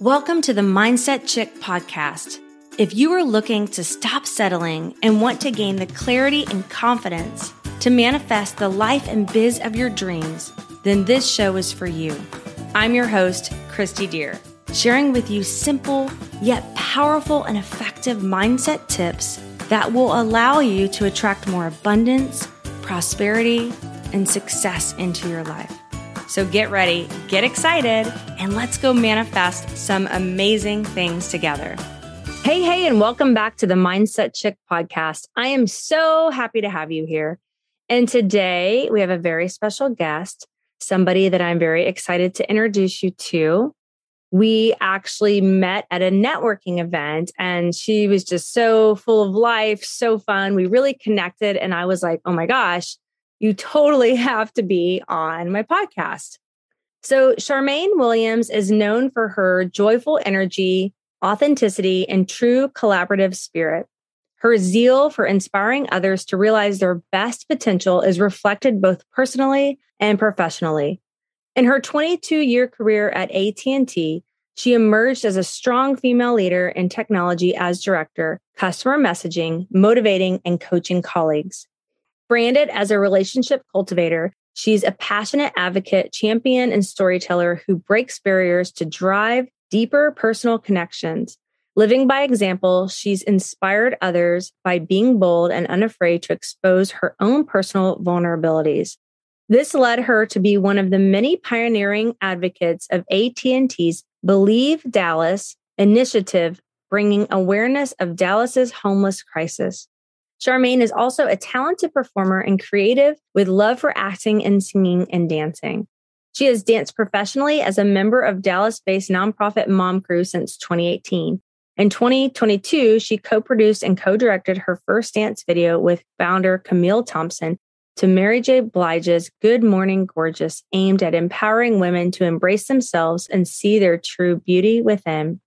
Welcome to the Mindset Chick podcast. If you are looking to stop settling and want to gain the clarity and confidence to manifest the life and biz of your dreams, then this show is for you. I'm your host, Christy Deer, sharing with you simple yet powerful and effective mindset tips that will allow you to attract more abundance, prosperity, and success into your life. So get ready, get excited, and let's go manifest some amazing things together. Hey, hey, and welcome back to the Mindset Chick podcast. I am so happy to have you here. And today we have a very special guest, somebody that I'm very excited to introduce you to. We actually met at a networking event and she was just so full of life, so fun. We really connected. And I was like, oh my gosh, you totally have to be on my podcast. So, Charmaine Williams is known for her joyful energy, authenticity, and true collaborative spirit. Her zeal for inspiring others to realize their best potential is reflected both personally and professionally. In her 22-year career at AT&T, she emerged as a strong female leader in technology as director, customer messaging, motivating, and coaching colleagues. Branded as a relationship cultivator, she's a passionate advocate, champion, and storyteller who breaks barriers to drive deeper personal connections. Living by example, she's inspired others by being bold and unafraid to expose her own personal vulnerabilities. This led her to be one of the many pioneering advocates of AT&T's Believe Dallas initiative, bringing awareness of Dallas's homeless crisis. Charmaine is also a talented performer and creative with love for acting and singing and dancing. She has danced professionally as a member of Dallas based nonprofit Mom Crew since 2018. In 2022, she co produced and co directed her first dance video with founder Camille Thompson to Mary J. Blige's Good Morning Gorgeous, aimed at empowering women to embrace themselves and see their true beauty within.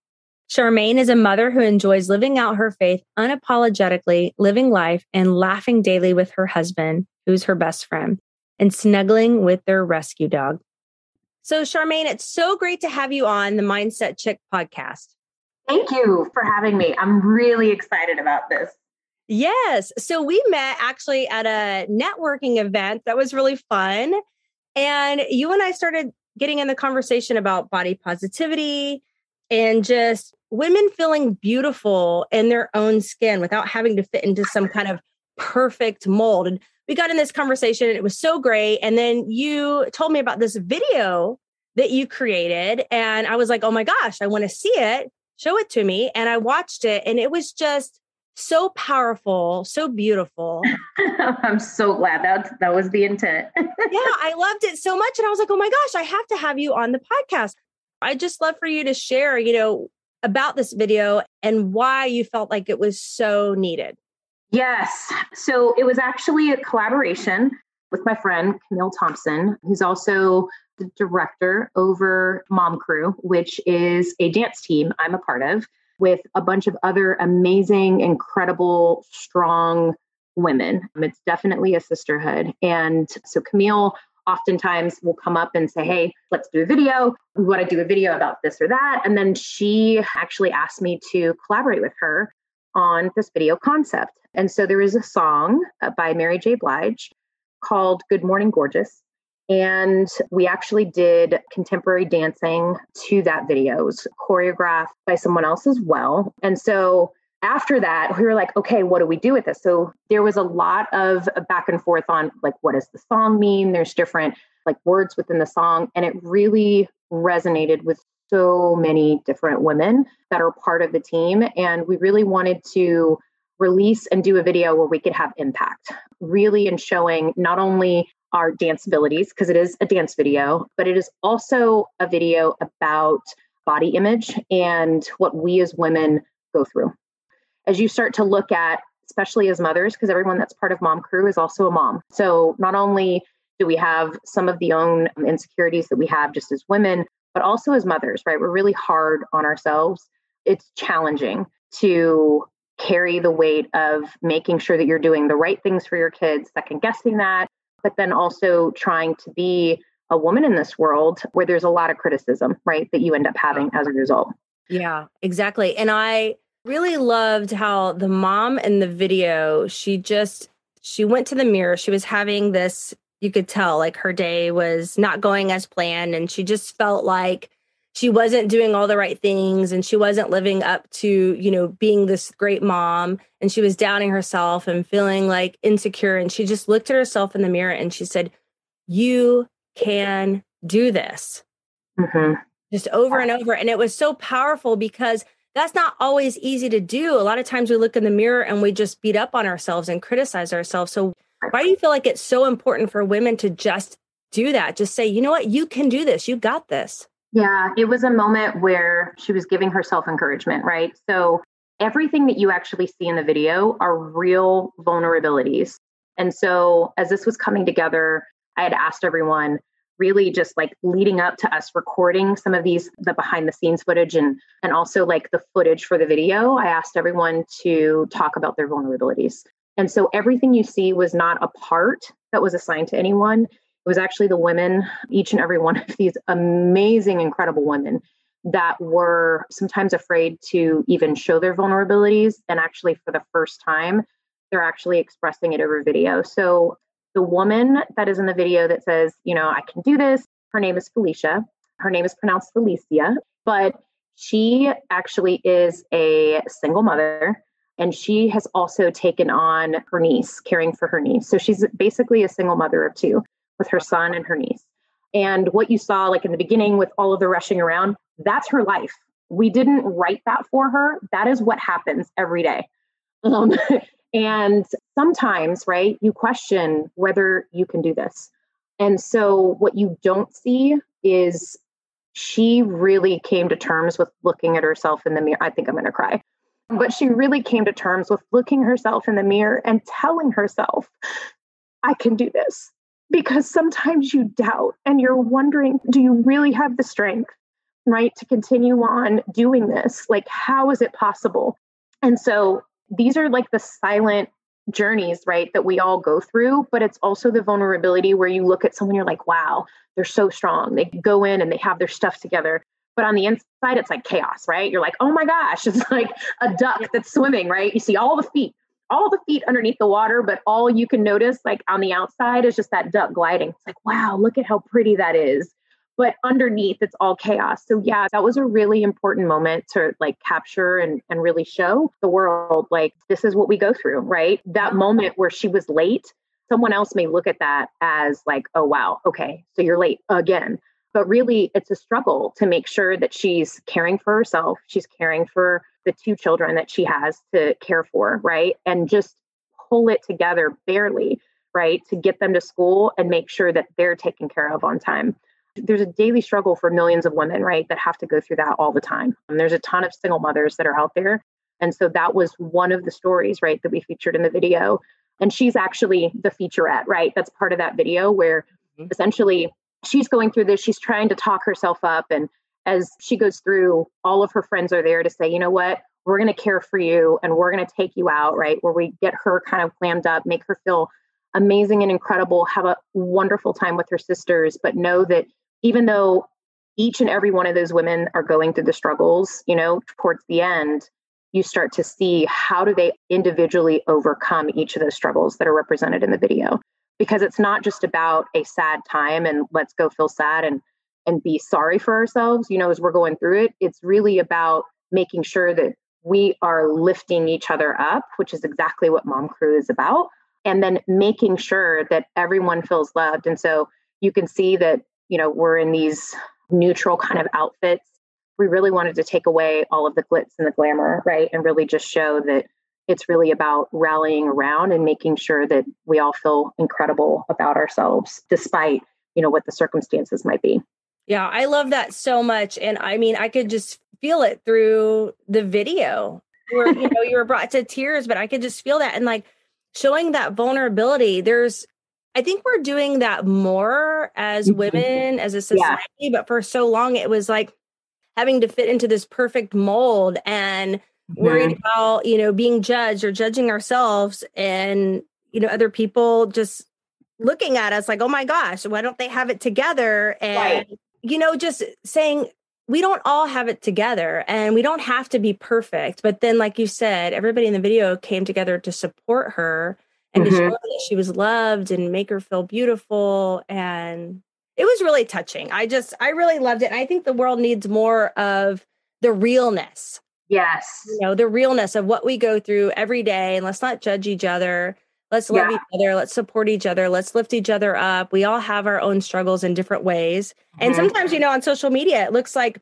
Charmaine is a mother who enjoys living out her faith unapologetically, living life, and laughing daily with her husband, who's her best friend, and snuggling with their rescue dog. So, Charmaine, it's so great to have you on the Mindset Chick podcast. Thank you for having me. I'm really excited about this. Yes. So, we met actually at a networking event that was really fun. And you and I started getting in the conversation about body positivity and just women feeling beautiful in their own skin without having to fit into some kind of perfect mold. And we got in this conversation and it was so great. And then you told me about this video that you created. And I was like, oh my gosh, I want to see it. Show it to me. And I watched it and it was just so powerful, so beautiful. I'm so glad that that was the intent. yeah, I loved it so much. And I was like, oh my gosh, I have to have you on the podcast. I just love for you to share, you know, about this video and why you felt like it was so needed. Yes. So it was actually a collaboration with my friend Camille Thompson, who's also the director over Mom Crew, which is a dance team I'm a part of with a bunch of other amazing, incredible, strong women. It's definitely a sisterhood. And so Camille oftentimes will come up and say, Hey, let's do a video. We want to do a video about this or that. And then she actually asked me to collaborate with her on this video concept. And so there is a song uh, by Mary J. Blige called Good Morning Gorgeous. And we actually did contemporary dancing to that video. It was choreographed by someone else as well. And so after that, we were like, okay, what do we do with this? So there was a lot of back and forth on like, what does the song mean? There's different like words within the song. And it really resonated with so many different women that are part of the team. And we really wanted to release and do a video where we could have impact, really in showing not only our dance abilities, because it is a dance video, but it is also a video about body image and what we as women go through as you start to look at, especially as mothers, because everyone that's part of Mom Crew is also a mom. So not only do we have some of the own insecurities that we have just as women, but also as mothers, right? We're really hard on ourselves. It's challenging to carry the weight of making sure that you're doing the right things for your kids, second guessing that, but then also trying to be a woman in this world where there's a lot of criticism, right, that you end up having as a result. Yeah, exactly. And I really loved how the mom in the video, she just she went to the mirror. She was having this, you could tell like her day was not going as planned and she just felt like she wasn't doing all the right things and she wasn't living up to, you know, being this great mom and she was doubting herself and feeling like insecure and she just looked at herself in the mirror and she said, "You can do this." Mm-hmm. Just over and over and it was so powerful because that's not always easy to do. A lot of times we look in the mirror and we just beat up on ourselves and criticize ourselves. So, why do you feel like it's so important for women to just do that? Just say, you know what, you can do this, you got this. Yeah, it was a moment where she was giving herself encouragement, right? So, everything that you actually see in the video are real vulnerabilities. And so, as this was coming together, I had asked everyone, really just like leading up to us recording some of these the behind the scenes footage and and also like the footage for the video i asked everyone to talk about their vulnerabilities. And so everything you see was not a part that was assigned to anyone. It was actually the women each and every one of these amazing incredible women that were sometimes afraid to even show their vulnerabilities and actually for the first time they're actually expressing it over video. So the woman that is in the video that says, you know, I can do this, her name is Felicia. Her name is pronounced Felicia, but she actually is a single mother and she has also taken on her niece, caring for her niece. So she's basically a single mother of two with her son and her niece. And what you saw, like in the beginning with all of the rushing around, that's her life. We didn't write that for her. That is what happens every day. Um, and sometimes, right, you question whether you can do this. And so what you don't see is she really came to terms with looking at herself in the mirror. I think I'm going to cry. But she really came to terms with looking herself in the mirror and telling herself, I can do this. Because sometimes you doubt and you're wondering, do you really have the strength, right, to continue on doing this? Like, how is it possible? And so these are like the silent journeys, right, that we all go through, but it's also the vulnerability where you look at someone, you're like, wow, they're so strong. They go in and they have their stuff together. But on the inside, it's like chaos, right? You're like, oh my gosh, it's like a duck that's swimming, right? You see all the feet, all the feet underneath the water, but all you can notice, like on the outside, is just that duck gliding. It's like, wow, look at how pretty that is but underneath it's all chaos. So yeah that was a really important moment to like capture and, and really show the world like this is what we go through right? That moment where she was late someone else may look at that as like oh wow okay so you're late again. But really it's a struggle to make sure that she's caring for herself she's caring for the two children that she has to care for right? And just pull it together barely right to get them to school and make sure that they're taken care of on time there's a daily struggle for millions of women, right, that have to go through that all the time. And there's a ton of single mothers that are out there. And so that was one of the stories, right, that we featured in the video. And she's actually the featurette, right? That's part of that video where mm-hmm. essentially she's going through this, she's trying to talk herself up. And as she goes through, all of her friends are there to say, you know what, we're going to care for you and we're going to take you out, right? Where we get her kind of clammed up, make her feel amazing and incredible, have a wonderful time with her sisters, but know that even though each and every one of those women are going through the struggles, you know, towards the end, you start to see how do they individually overcome each of those struggles that are represented in the video. Because it's not just about a sad time and let's go feel sad and and be sorry for ourselves, you know, as we're going through it. It's really about making sure that we are lifting each other up, which is exactly what Mom Crew is about. And then making sure that everyone feels loved. And so you can see that you know, we're in these neutral kind of outfits. We really wanted to take away all of the glitz and the glamour, right? And really just show that it's really about rallying around and making sure that we all feel incredible about ourselves despite, you know, what the circumstances might be. Yeah, I love that so much. And I mean, I could just feel it through the video where, you know, you were brought to tears, but I could just feel that. And like showing that vulnerability, there's I think we're doing that more as mm-hmm. women, as a society, yeah. but for so long it was like having to fit into this perfect mold and mm-hmm. worried about, you know, being judged or judging ourselves and, you know, other people just looking at us like, oh my gosh, why don't they have it together? And, right. you know, just saying, we don't all have it together and we don't have to be perfect. But then, like you said, everybody in the video came together to support her and mm-hmm. show that she was loved and make her feel beautiful. And it was really touching. I just, I really loved it. And I think the world needs more of the realness. Yes. You know, the realness of what we go through every day. And let's not judge each other. Let's love yeah. each other. Let's support each other. Let's lift each other up. We all have our own struggles in different ways. Mm-hmm. And sometimes, you know, on social media, it looks like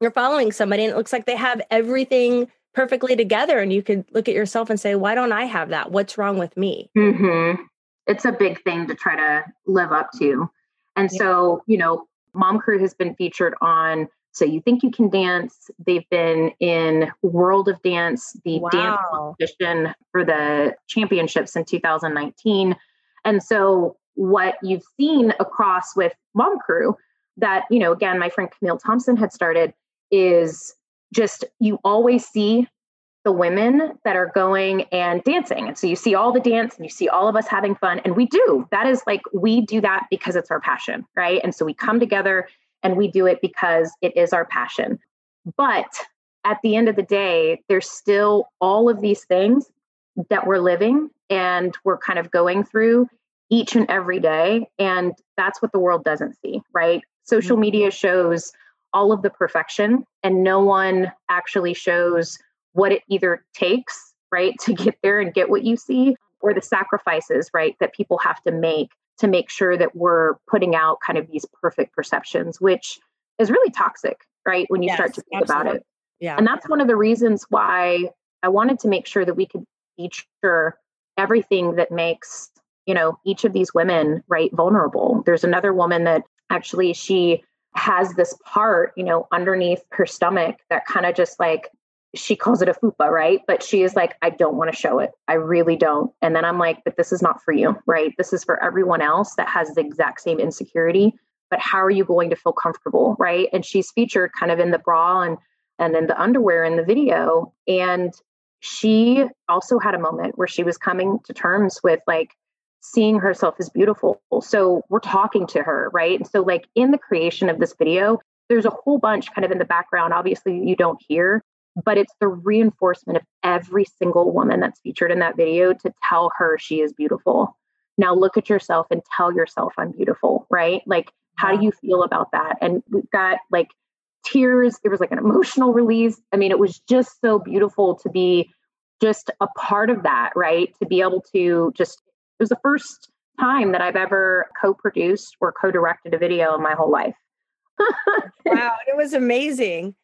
you're following somebody and it looks like they have everything perfectly together. And you could look at yourself and say, why don't I have that? What's wrong with me? Mm-hmm. It's a big thing to try to live up to. And yeah. so, you know, Mom Crew has been featured on so You Think You Can Dance. They've been in World of Dance, the wow. dance competition for the championships in 2019. And so what you've seen across with Mom Crew that, you know, again, my friend Camille Thompson had started is just you always see the women that are going and dancing. And so you see all the dance and you see all of us having fun. And we do. That is like, we do that because it's our passion, right? And so we come together and we do it because it is our passion. But at the end of the day, there's still all of these things that we're living and we're kind of going through each and every day. And that's what the world doesn't see, right? Social mm-hmm. media shows all of the perfection, and no one actually shows what it either takes, right, to get there and get what you see, or the sacrifices, right, that people have to make to make sure that we're putting out kind of these perfect perceptions, which is really toxic, right? When you yes, start to think absolutely. about it. Yeah. And that's one of the reasons why I wanted to make sure that we could feature everything that makes, you know, each of these women, right, vulnerable. There's another woman that actually she has this part, you know, underneath her stomach that kind of just like she calls it a fupa, right? But she is like, I don't want to show it. I really don't. And then I'm like, but this is not for you, right? This is for everyone else that has the exact same insecurity. But how are you going to feel comfortable, right? And she's featured kind of in the bra and and then the underwear in the video. And she also had a moment where she was coming to terms with like seeing herself as beautiful. So we're talking to her, right? And so like in the creation of this video, there's a whole bunch kind of in the background obviously you don't hear but it's the reinforcement of every single woman that's featured in that video to tell her she is beautiful. Now look at yourself and tell yourself I'm beautiful, right? Like, how do you feel about that? And we've got like tears. There was like an emotional release. I mean, it was just so beautiful to be just a part of that, right? To be able to just, was the first time that I've ever co produced or co directed a video in my whole life. wow, it was amazing.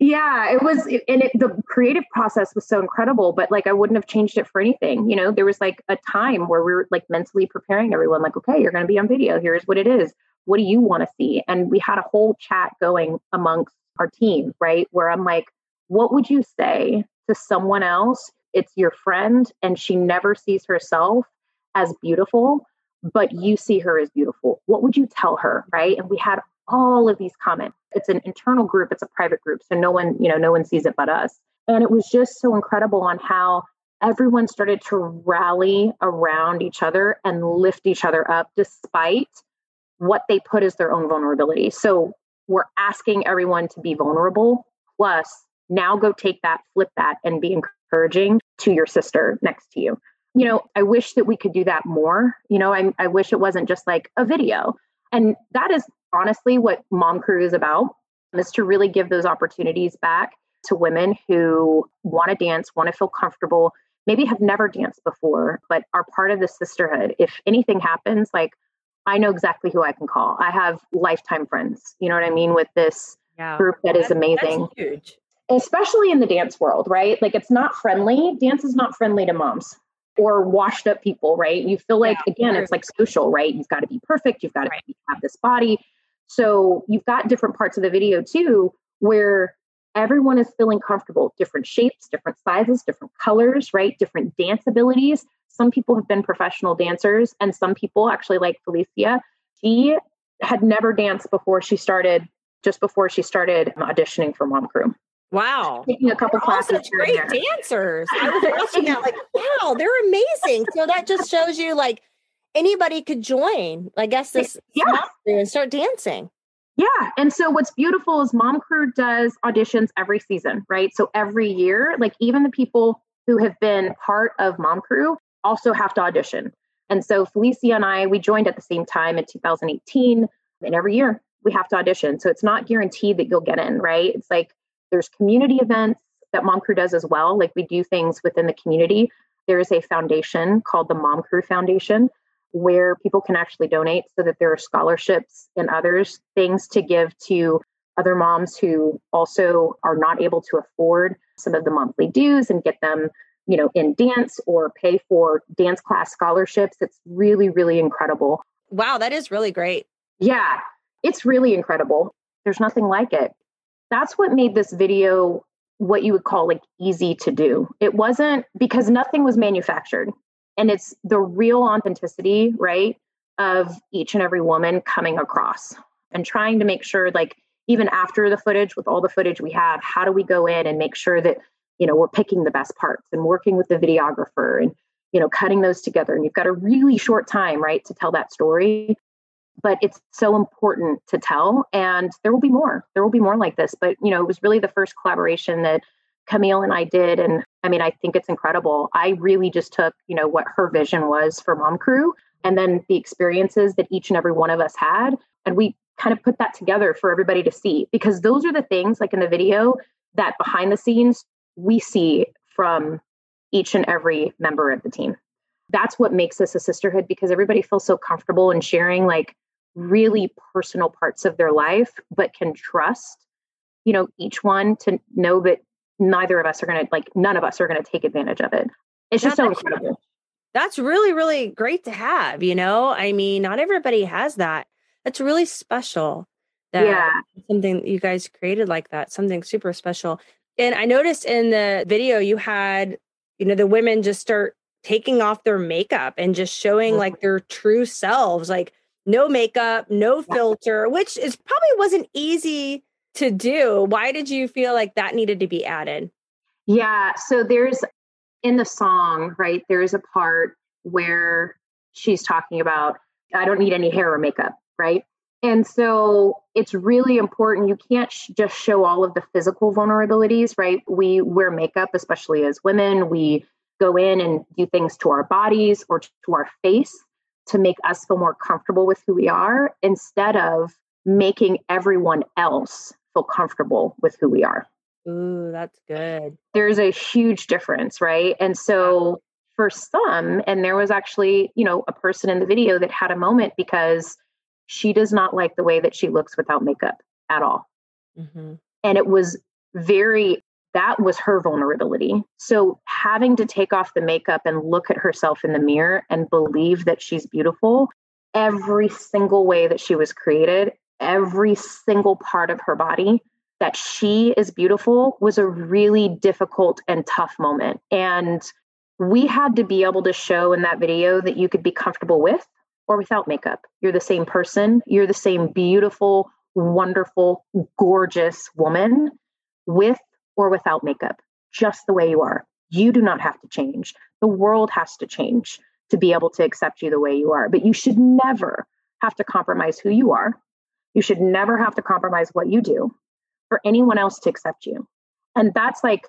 Yeah it was and it, the creative process was so incredible but like i wouldn't have changed it for anything you know? There was like a time where we were like mentally preparing everyone like okay you're going to be on video here's what it is. What do you want to see? And we had a whole chat going amongst our team right? Where i'm like what would you say to someone else it's your friend and she never sees herself as beautiful but you see her as beautiful what would you tell her right and we had all of these comments. It's an internal group, it's a private group. So no one, you know, no one sees it but us. And it was just so incredible on how everyone started to rally around each other and lift each other up despite what they put as their own vulnerability. So we're asking everyone to be vulnerable, plus now go take that, flip that, and be encouraging to your sister next to you. You know, I wish that we could do that more. You know, I, I wish it wasn't just like a video. And that is honestly what Mom Crew is about is to really give those opportunities back to women who want to dance, want to feel comfortable, maybe have never danced before, but are part of the sisterhood. If anything happens, like I know exactly who I can call. I have lifetime friends, you know what I mean, with this yeah. group that is amazing. huge. Especially in the dance world, right? Like it's not friendly. Dance is not friendly to moms or washed up people, right? You feel like, yeah, again, it's like social, right? You've got to be perfect. You've got to right. have this body. So you've got different parts of the video too, where everyone is feeling comfortable, different shapes, different sizes, different colors, right? Different dance abilities. Some people have been professional dancers, and some people actually, like Felicia, she had never danced before she started, just before she started auditioning for Mom Crew. Wow. Taking a couple classes. Such great dancers. I was watching that like, wow, they're amazing. So that just shows you like anybody could join. I guess this yeah. and start dancing. Yeah. And so what's beautiful is Mom Crew does auditions every season, right? So every year, like even the people who have been part of Mom Crew also have to audition. And so Felicia and I, we joined at the same time in 2018. And every year we have to audition. So it's not guaranteed that you'll get in, right? It's like there's community events that Mom Crew does as well. Like we do things within the community. There is a foundation called the Mom Crew Foundation where people can actually donate so that there are scholarships and others things to give to other moms who also are not able to afford some of the monthly dues and get them you know in dance or pay for dance class scholarships it's really really incredible wow that is really great yeah it's really incredible there's nothing like it that's what made this video what you would call like easy to do. It wasn't because nothing was manufactured and it's the real authenticity right of each and every woman coming across and trying to make sure like even after the footage with all the footage we have how do we go in and make sure that you know we're picking the best parts and working with the videographer and you know cutting those together. And you've got a really short time right to tell that story but it's so important to tell and there will be more there will be more like this but you know it was really the first collaboration that Camille and I did. And I mean, I think it's incredible. I really just took, you know, what her vision was for Mom Crew and then the experiences that each and every one of us had. And we kind of put that together for everybody to see because those are the things like in the video that behind the scenes we see from each and every member of the team. That's what makes us a sisterhood because everybody feels so comfortable in sharing like really personal parts of their life, but can trust, you know, each one to know that neither of us are going to like none of us are going to take advantage of it. It's just so incredible. that's really really great to have you know? I mean not everybody has that. That's really special that yeah. something you guys created like that something super special. And i noticed in the video you had you know the women just start taking off their makeup and just showing like their true selves like no makeup no filter which is probably wasn't easy to do. Why did you feel like that needed to be added? Yeah. So there's in the song, right? There's a part where she's talking about, I don't need any hair or makeup, right? And so it's really important. You can't sh- just show all of the physical vulnerabilities, right? We wear makeup, especially as women. We go in and do things to our bodies or to our face to make us feel more comfortable with who we are instead of making everyone else feel comfortable with who we are. Ooh, that's good. There's a huge difference, right? And so for some, and there was actually, you know, a person in the video that had a moment because she does not like the way that she looks without makeup at all. Mm-hmm. And it was very, that was her vulnerability. So having to take off the makeup and look at herself in the mirror and believe that she's beautiful every single way that she was created every single part of her body that she is beautiful was a really difficult and tough moment. And we had to be able to show in that video that you could be comfortable with or without makeup. You're the same person, you're the same beautiful, wonderful, gorgeous woman with or without makeup, just the way you are. You do not have to change. The world has to change to be able to accept you the way you are. But you should never have to compromise who you are you should never have to compromise what you do for anyone else to accept you. And that's like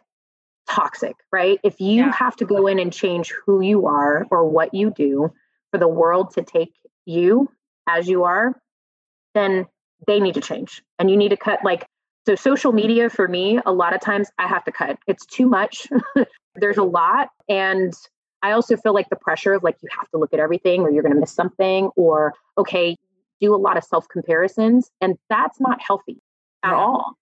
toxic, right? If you yeah. have to go in and change who you are or what you do for the world to take you as you are, then they need to change. And you need to cut like so social media for me, a lot of times I have to cut. It's too much. There's a lot and I also feel like the pressure of like you have to look at everything or you're going to miss something or okay, do a lot of self comparisons, and that's not healthy at all.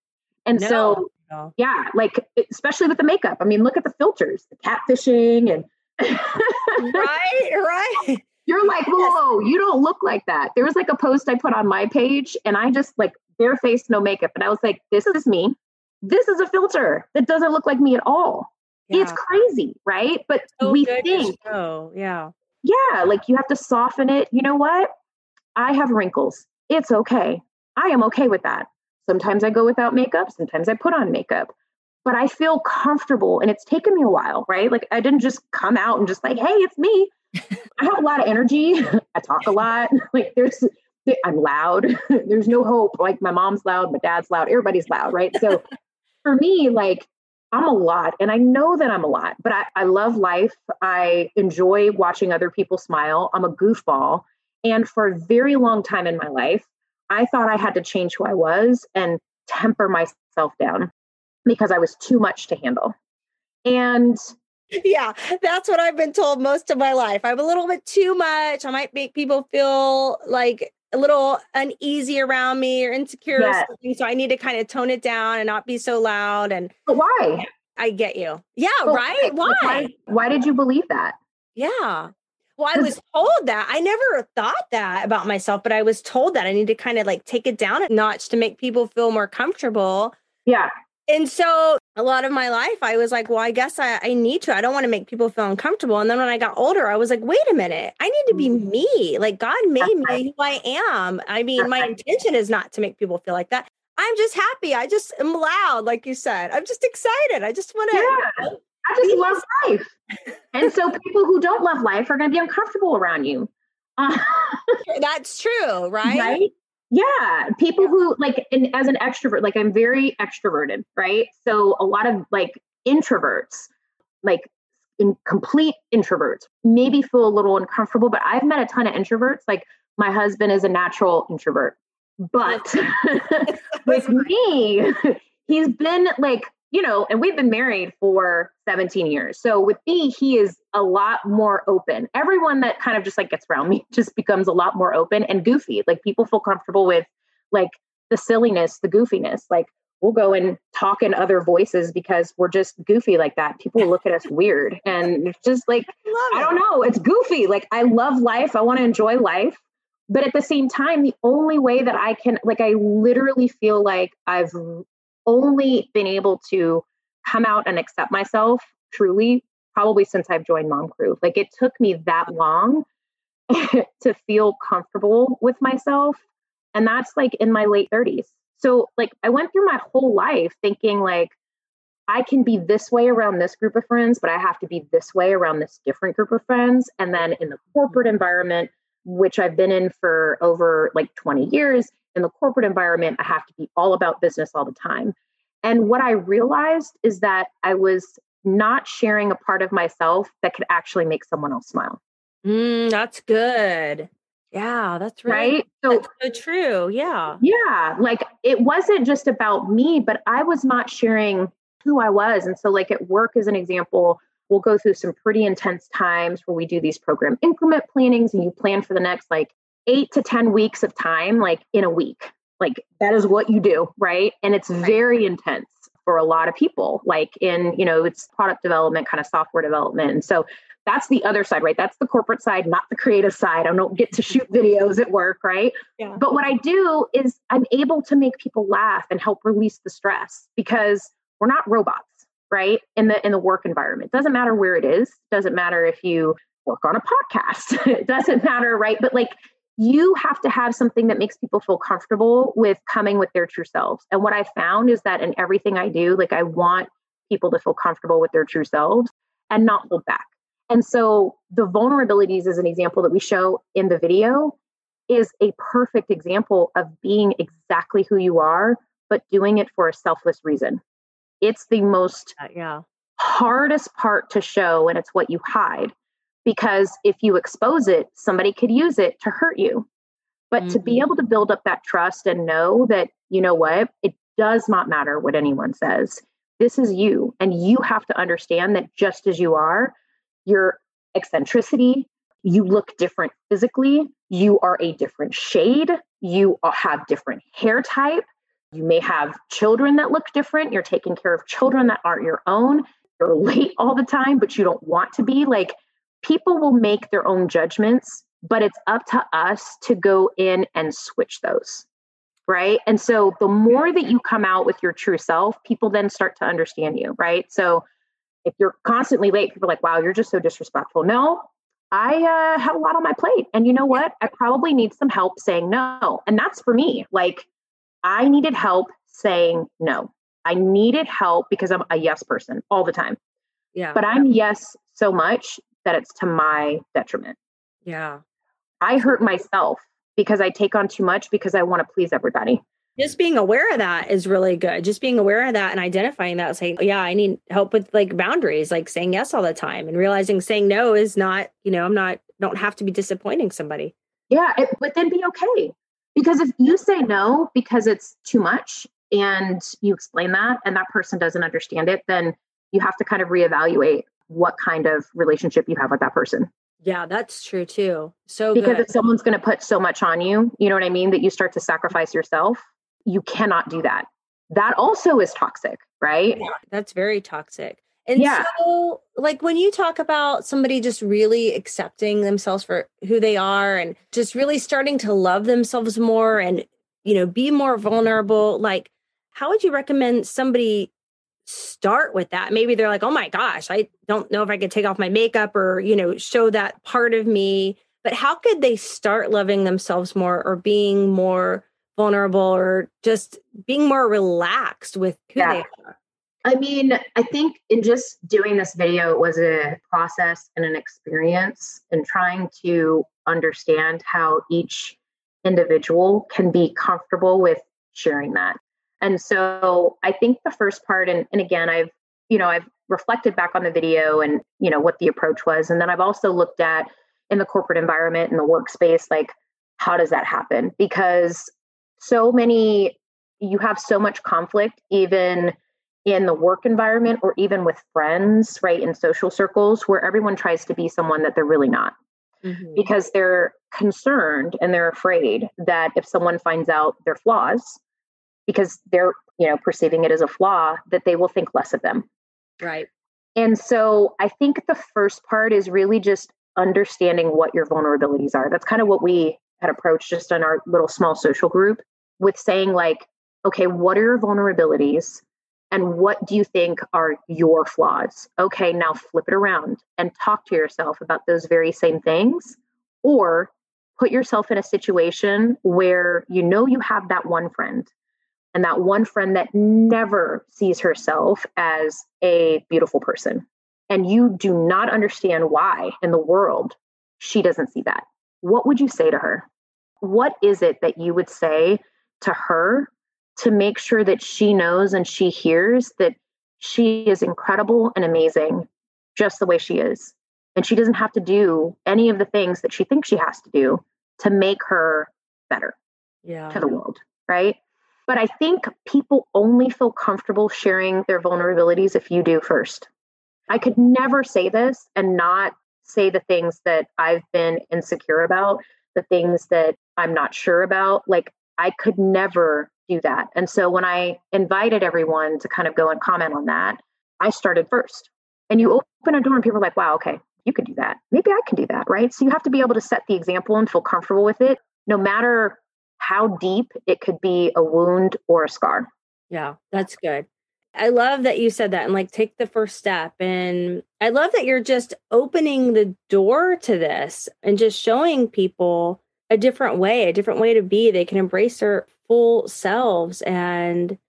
And no, so, no. yeah, like especially with the makeup. I mean, look at the filters, the catfishing, and right, right. You're like, whoa, you don't look like that. There was like a post I put on my page, and I just like bare face, no makeup, and I was like, this is me. This is a filter that doesn't look like me at all. Yeah. It's crazy, right? But so we think, oh, yeah, yeah, like you have to soften it. You know what? I have wrinkles. It's okay. I am okay with that. Sometimes I go without makeup, sometimes I put on makeup, but I feel comfortable and it's taken me a while, right? Like I didn't just come out and just like, hey, it's me. I have a lot of energy. I talk a lot. Like there's I'm loud. There's no hope. Like my mom's loud, my dad's loud, everybody's loud, right? So for me, like I'm a lot and I know that I'm a lot, but I, I love life. I enjoy watching other people smile. I'm a goofball. And for a very long time in my life, I thought I had to change who I was and temper myself down because I was too much to handle. And yeah, that's what I've been told most of my life. I'm a little bit too much. I might make people feel like a little uneasy around me or insecure yes. or so I need to kind of tone it down and not be so loud and but why? I get you. Yeah, right? Why? why? Why did you believe that? Yeah. Well, I was told that. I never thought that about myself, but I was told that I need to kind of like take it down a notch to make people feel more comfortable. Yeah. And so a lot of my life, I was like, well, I guess I, I need to. I don't want to make people feel uncomfortable. And then when I got older, I was like, wait a minute, I need to be mm-hmm. me. Like God made me who I am. I mean, my intention is not to make people feel like that. I'm just happy. I just am loud, like you said. I'm just excited. I just want to. Yeah. I just love life. and so people who don't love life are going to be uncomfortable around you. That's true, right? Right. Yeah, people who like, and as an extrovert, like I'm very extroverted, right? So a lot of like introverts, like in complete introverts, maybe feel a little uncomfortable. But I've met a ton of introverts. Like my husband is a natural introvert, but with me, he's been like you know, and we've been married for 17 years. So with me, he is a lot more open. Everyone that kind of just like gets around me just becomes a lot more open and goofy. Like people feel comfortable with like the silliness, the goofiness. Like we'll go and talk in other voices because we're just goofy like that. People look at us weird. And it's just like, I, I don't know, it's goofy. Like I love life. I want to enjoy life. But at the same time, the only way that I can, like, I literally feel like I've only been able to come out and accept myself truly probably since I've joined Mom Crew. Like it took me that long to feel comfortable with myself. And that's like in my late 30s. So like I went through my whole life thinking like I can be this way around this group of friends, but I have to be this way around this different group of friends. And then in the corporate mm-hmm. environment, which I've been in for over like 20 years, in the corporate environment, I have to be all about business all the time. And what I realized is that I was not sharing a part of myself that could actually make someone else smile. Mm, that's good. Yeah, that's really, right. So, so true. Yeah. Yeah. Like it wasn't just about me, but I was not sharing who I was. And so, like at work, as an example, we'll go through some pretty intense times where we do these program increment plannings and you plan for the next like eight to 10 weeks of time, like in a week. Like that is what you do, right? And it's very intense for a lot of people, like in, you know, it's product development, kind of software development. And so that's the other side, right? That's the corporate side, not the creative side. I don't get to shoot videos at work, right? Yeah. But what I do is I'm able to make people laugh and help release the stress because we're not robots, right? In the in the work environment. Doesn't matter where it is, doesn't matter if you work on a podcast. it doesn't matter, right? But like you have to have something that makes people feel comfortable with coming with their true selves. And what I found is that in everything I do, like I want people to feel comfortable with their true selves and not hold back. And so the vulnerabilities as an example that we show in the video is a perfect example of being exactly who you are, but doing it for a selfless reason. It's the most uh, yeah. hardest part to show, and it's what you hide because if you expose it, somebody could use it to hurt you. But mm-hmm. to be mm-hmm. able to build up that trust and know that, you know what, it does not matter what anyone says. This is you. And you have to understand that just as you are, your eccentricity, you look different physically, you are a different shade, you have different hair type, you may have children that look different, you're taking care of children that aren't your own, you're late all the time, but you don't want to be. Like, people will make their own judgments, but it's up to us to go in and switch those. Right. And so the more that you come out with your true self, people then start to understand you. Right. So if you're constantly late, people are like, wow, you're just so disrespectful. No, I uh, have a lot on my plate. And you know what? I probably need some help saying no. And that's for me. Like, I needed help saying no. I needed help because I'm a yes person all the time. Yeah. But I'm yes so much that it's to my detriment. Yeah. I hurt myself because I take on too much because I want to please everybody. Just being aware of that is really good. Just being aware of that and identifying that, saying, oh, yeah, I need help with like boundaries, like saying yes all the time and realizing saying no is not, you know, I'm not, don't have to be disappointing somebody. Yeah. It, but then be okay. Because if you say no because it's too much and you explain that and that person doesn't understand it, then you have to kind of reevaluate what kind of relationship you have with that person. Yeah, that's true too. So because good. if someone's going to put so much on you, you know what I mean, that you start to sacrifice yourself, you cannot do that. That also is toxic, right? Yeah, that's very toxic. And yeah. so, like when you talk about somebody just really accepting themselves for who they are and just really starting to love themselves more and, you know, be more vulnerable, like, how would you recommend somebody start with that. Maybe they're like, oh my gosh, I don't know if I could take off my makeup or, you know, show that part of me. But how could they start loving themselves more or being more vulnerable or just being more relaxed with who yeah. they are? I mean, I think in just doing this video, it was a process and an experience and trying to understand how each individual can be comfortable with sharing that. And so I think the first part, and, and again, I've, you know, I've reflected back on the video and, you know, what the approach was. And then I've also looked at in the corporate environment, in the workspace, like, how does that happen? Because so many, you have so much conflict, even in the work environment or even with friends, right, in social circles, where everyone tries to be someone that they're really not. Mm-hmm. Because they're concerned and they're afraid that if someone finds out their flaws, because they're you know perceiving it as a flaw that they will think less of them. Right. And so i think the first part is really just understanding what your vulnerabilities are. That's kind of what we had approached just in our little small social group with saying like okay what are your vulnerabilities? And what do you think are your flaws? Okay now flip it around and talk to yourself about those very same things. Or put yourself in a situation where you know you have that one friend and that one friend that never sees herself as a beautiful person. And you do not understand why in the world she doesn't see that. What would you say to her? What is it that you would say to her to make sure that she knows and she hears that she is incredible and amazing just the way she is? And she doesn't have to do any of the things that she thinks she has to do to make her better yeah. to the world, right? But I think people only feel comfortable sharing their vulnerabilities if you do first. I could never say this and not say the things that I've been insecure about, the things that I'm not sure about. Like, I could never do that. And so when I invited everyone to kind of go and comment on that, I started first. And you open a door and people are like, wow, okay, you can do that. Maybe I can do that. Right. So you have to be able to set the example and feel comfortable with it, no matter how deep it could be a wound or a scar. Yeah, that's good. I love that you said that and like take the first step. And I love that you're just opening the door to this and just showing people a different way, a different way to be. They can embrace their full selves. And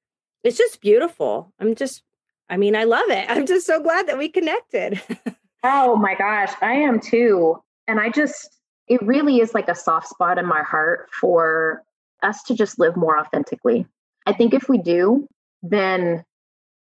it's just beautiful. I'm just, I mean, I love it. I'm just so glad that we connected. oh my gosh, I am too. And I just, it really is like a soft spot in my heart for us to just live more authentically. I think if we do, then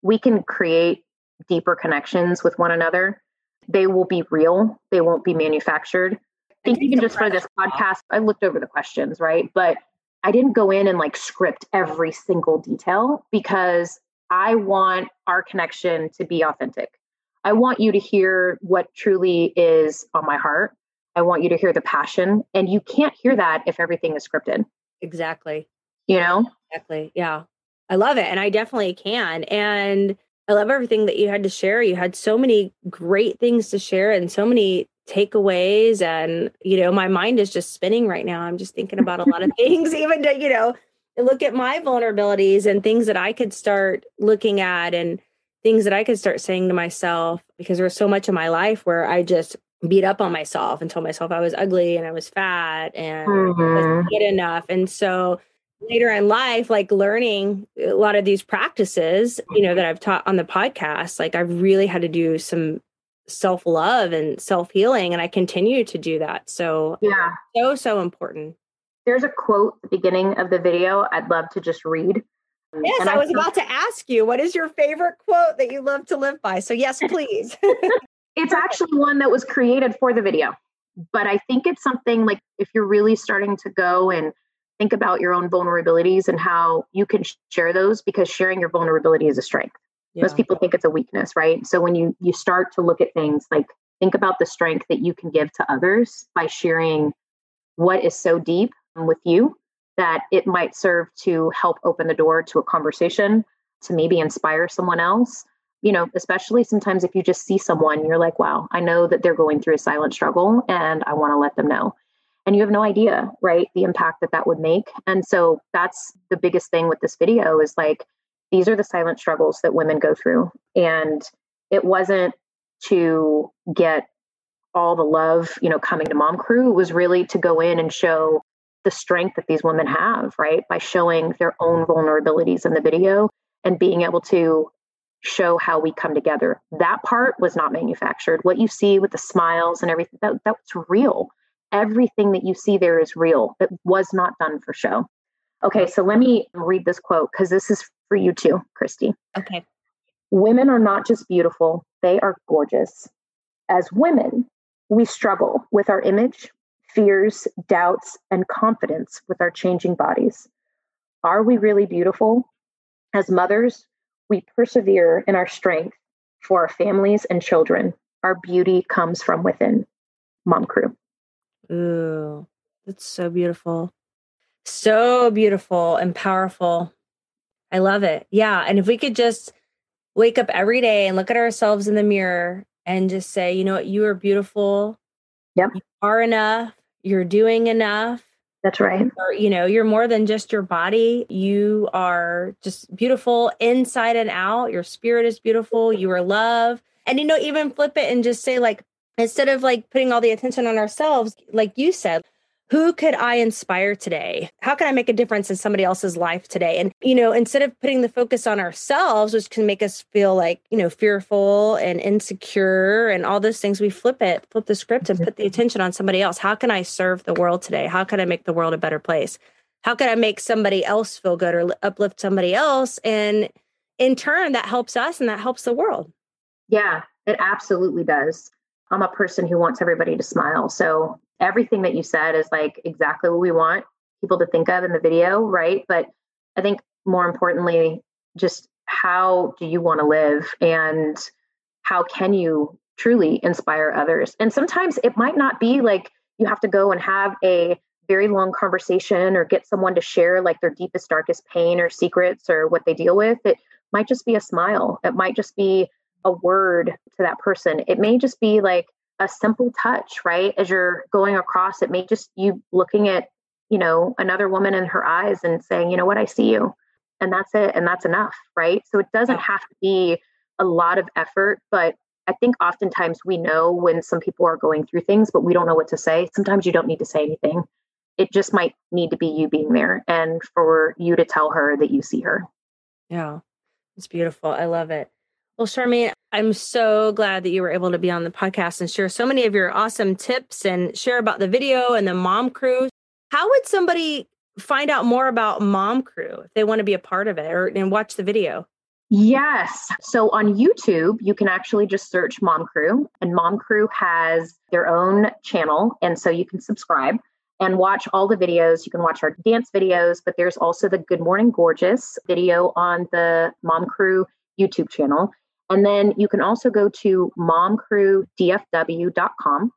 we can create deeper connections with one another. They will be real, they won't be manufactured. I think even just for this podcast, I looked over the questions, right? But I didn't go in and like script every single detail because I want our connection to be authentic. I want you to hear what truly is on my heart. I want you to hear the passion. And you can't hear that if everything is scripted. Exactly. You know? Exactly. Yeah. I love it. And I definitely can. And I love everything that you had to share. You had so many great things to share and so many takeaways. And, you know, my mind is just spinning right now. I'm just thinking about a lot of things, even to, you know, look at my vulnerabilities and things that I could start looking at and things that I could start saying to myself because there was so much of my life where I just beat up on myself and told myself I was ugly and I was fat and mm-hmm. wasn't good enough. And so later in life, like learning a lot of these practices, you know, that I've taught on the podcast, like I've really had to do some self love and self healing. And I continue to do that. So, yeah, so, so important. There's a quote at the beginning of the video I'd love to just read. Yes, and I was about to ask you, what is your favorite quote that you love to live by? So, yes, please. it's actually one that was created for the video, but I think it's something like if you're really starting to go and think about your own vulnerabilities and how you can share those because sharing your vulnerability is a strength. Yeah. Most people think it's a weakness, right? So when you you start to look at things like think about the strength that you can give to others by sharing what is so deep with you that it might serve to help open the door to a conversation, to maybe inspire someone else. You know, especially sometimes if you just see someone, you're like, wow, I know that they're going through a silent struggle and I want to let them know. And you have no idea, right? The impact that that would make. And so that's the biggest thing with this video is like, these are the silent struggles that women go through. And it wasn't to get all the love, you know, coming to Mom Crew. It was really to go in and show the strength that these women have, right? By showing their own vulnerabilities in the video and being able to show how we come together. That part was not manufactured. What you see with the smiles and everything, that, that's real. Everything that you see there is real. It was not done for show. Okay, so let me read this quote because this is for you too, Christy. Okay. Women are not just beautiful, they are gorgeous. As women, we struggle with our image, fears, doubts, and confidence with our changing bodies. Are we really beautiful? As mothers, we persevere in our strength for our families and children. Our beauty comes from within. Mom Crew. Ooh, that's so beautiful. So beautiful and powerful. I love it. Yeah. And if we could just wake up every day and look at ourselves in the mirror and just say, you know what, you are beautiful. Yep. You are enough. You're doing enough. That's right. Or, you know, you're more than just your body. You are just beautiful inside and out. Your spirit is beautiful. You are love. And, you know, even flip it and just say, like, instead of like putting all the attention on ourselves, like you said, who could I inspire today? How can I make a difference in somebody else's life today? And, you know, instead of putting the focus on ourselves, which can make us feel like, you know, fearful and insecure and all those things, we flip it, flip the script and put the mm-hmm. attention on somebody else. How can I serve the world today? How can I make the world a better place? How can I make somebody else feel good or uplift somebody else? And in turn, that helps us and that helps the world. Yeah, it absolutely does. I'm a person who wants everybody to smile. So everything that you said is like exactly what we want people to think of in the video, right? But I think more importantly, just how do you want to live and how can you truly inspire others? And sometimes it might not be like you have to go and have a very long conversation or get someone to share like their deepest, darkest pain or secrets or what they deal with. It might just be a smile. It might just be a word to that person. It may just be like a simple touch, right? As you're going across, it may just you looking at, you know, another woman in her eyes and saying, you know what, I see you. And that's it. And that's enough, right? So it doesn't have to be a lot of effort, but I think oftentimes we know when some people are going through things, but we don't know what to say. Sometimes you don't need to say anything. It just might need to be you being there and for you to tell her that you see her. Yeah, it's beautiful. I love it. Well, Charmaine, I'm so glad that you were able to be on the podcast and share so many of your awesome tips and share about the video and the mom crew. How would somebody find out more about Mom Crew if they want to be a part of it or and watch the video? Yes. So on YouTube, you can actually just search Mom Crew, and Mom Crew has their own channel. And so you can subscribe and watch all the videos. You can watch our dance videos, but there's also the Good Morning Gorgeous video on the Mom Crew YouTube channel. And then you can also go to momcrewdfw.com.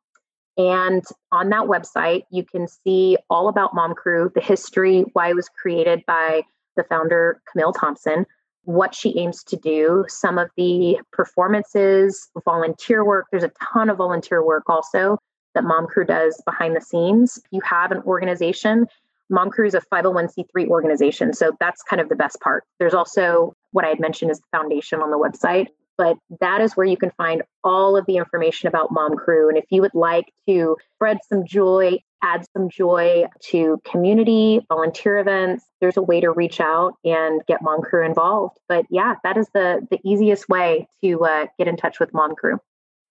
And on that website, you can see all about Mom Crew, the history, why it was created by the founder, Camille Thompson, what she aims to do, some of the performances, volunteer work. There's a ton of volunteer work also that Mom Crew does behind the scenes. You have an organization, Mom Crew is a 501c3 organization. So that's kind of the best part. There's also what I had mentioned is the foundation on the website but that is where you can find all of the information about Mom Crew. And if you would like to spread some joy, add some joy to community, volunteer events, there's a way to reach out and get Mom Crew involved. But yeah, that is the the easiest way to uh, get in touch with Mom Crew.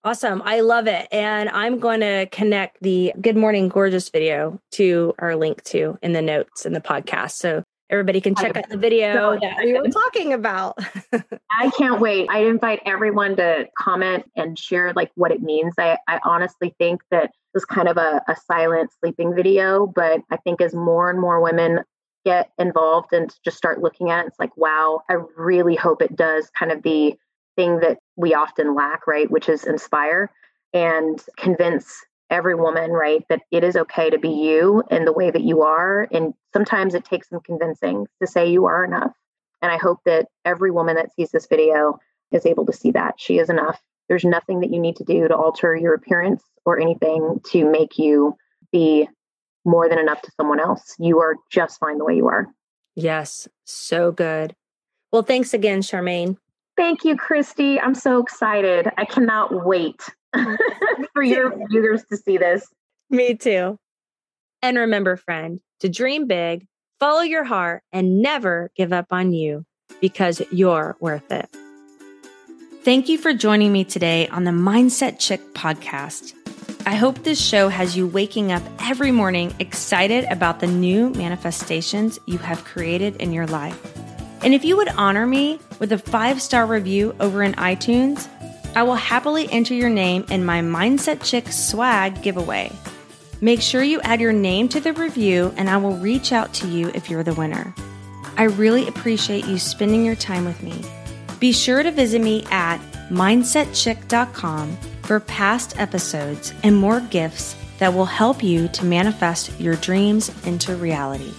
Awesome. I love it. And I'm going to connect the Good Morning Gorgeous video to our link to in the notes in the podcast. So everybody can check out the video so that we were talking about. I can't wait. I invite everyone to comment and share like what it means. I, I honestly think that it was kind of a, a silent sleeping video, but I think as more and more women get involved and just start looking at it, it's like, wow, I really hope it does kind of the thing that we often lack, right? Which is inspire and convince every woman, right, that it is okay to be you in the way that you are. And sometimes it takes some convincing to say you are enough. And I hope that every woman that sees this video is able to see that she is enough. There's nothing that you need to do to alter your appearance or anything to make you be more than enough to someone else. You are just fine the way you are. Yes, so good. Well, thanks again, Charmaine. Thank you, Christy. I'm so excited. I cannot wait for your viewers to see this. Me too. And remember, friend, to dream big, follow your heart, and never give up on you because you're worth it. Thank you for joining me today on the Mindset Chick podcast. I hope this show has you waking up every morning excited about the new manifestations you have created in your life. And if you would honor me with a five star review over in iTunes, I will happily enter your name in my Mindset Chick swag giveaway. Make sure you add your name to the review, and I will reach out to you if you're the winner. I really appreciate you spending your time with me. Be sure to visit me at mindsetchick.com for past episodes and more gifts that will help you to manifest your dreams into reality.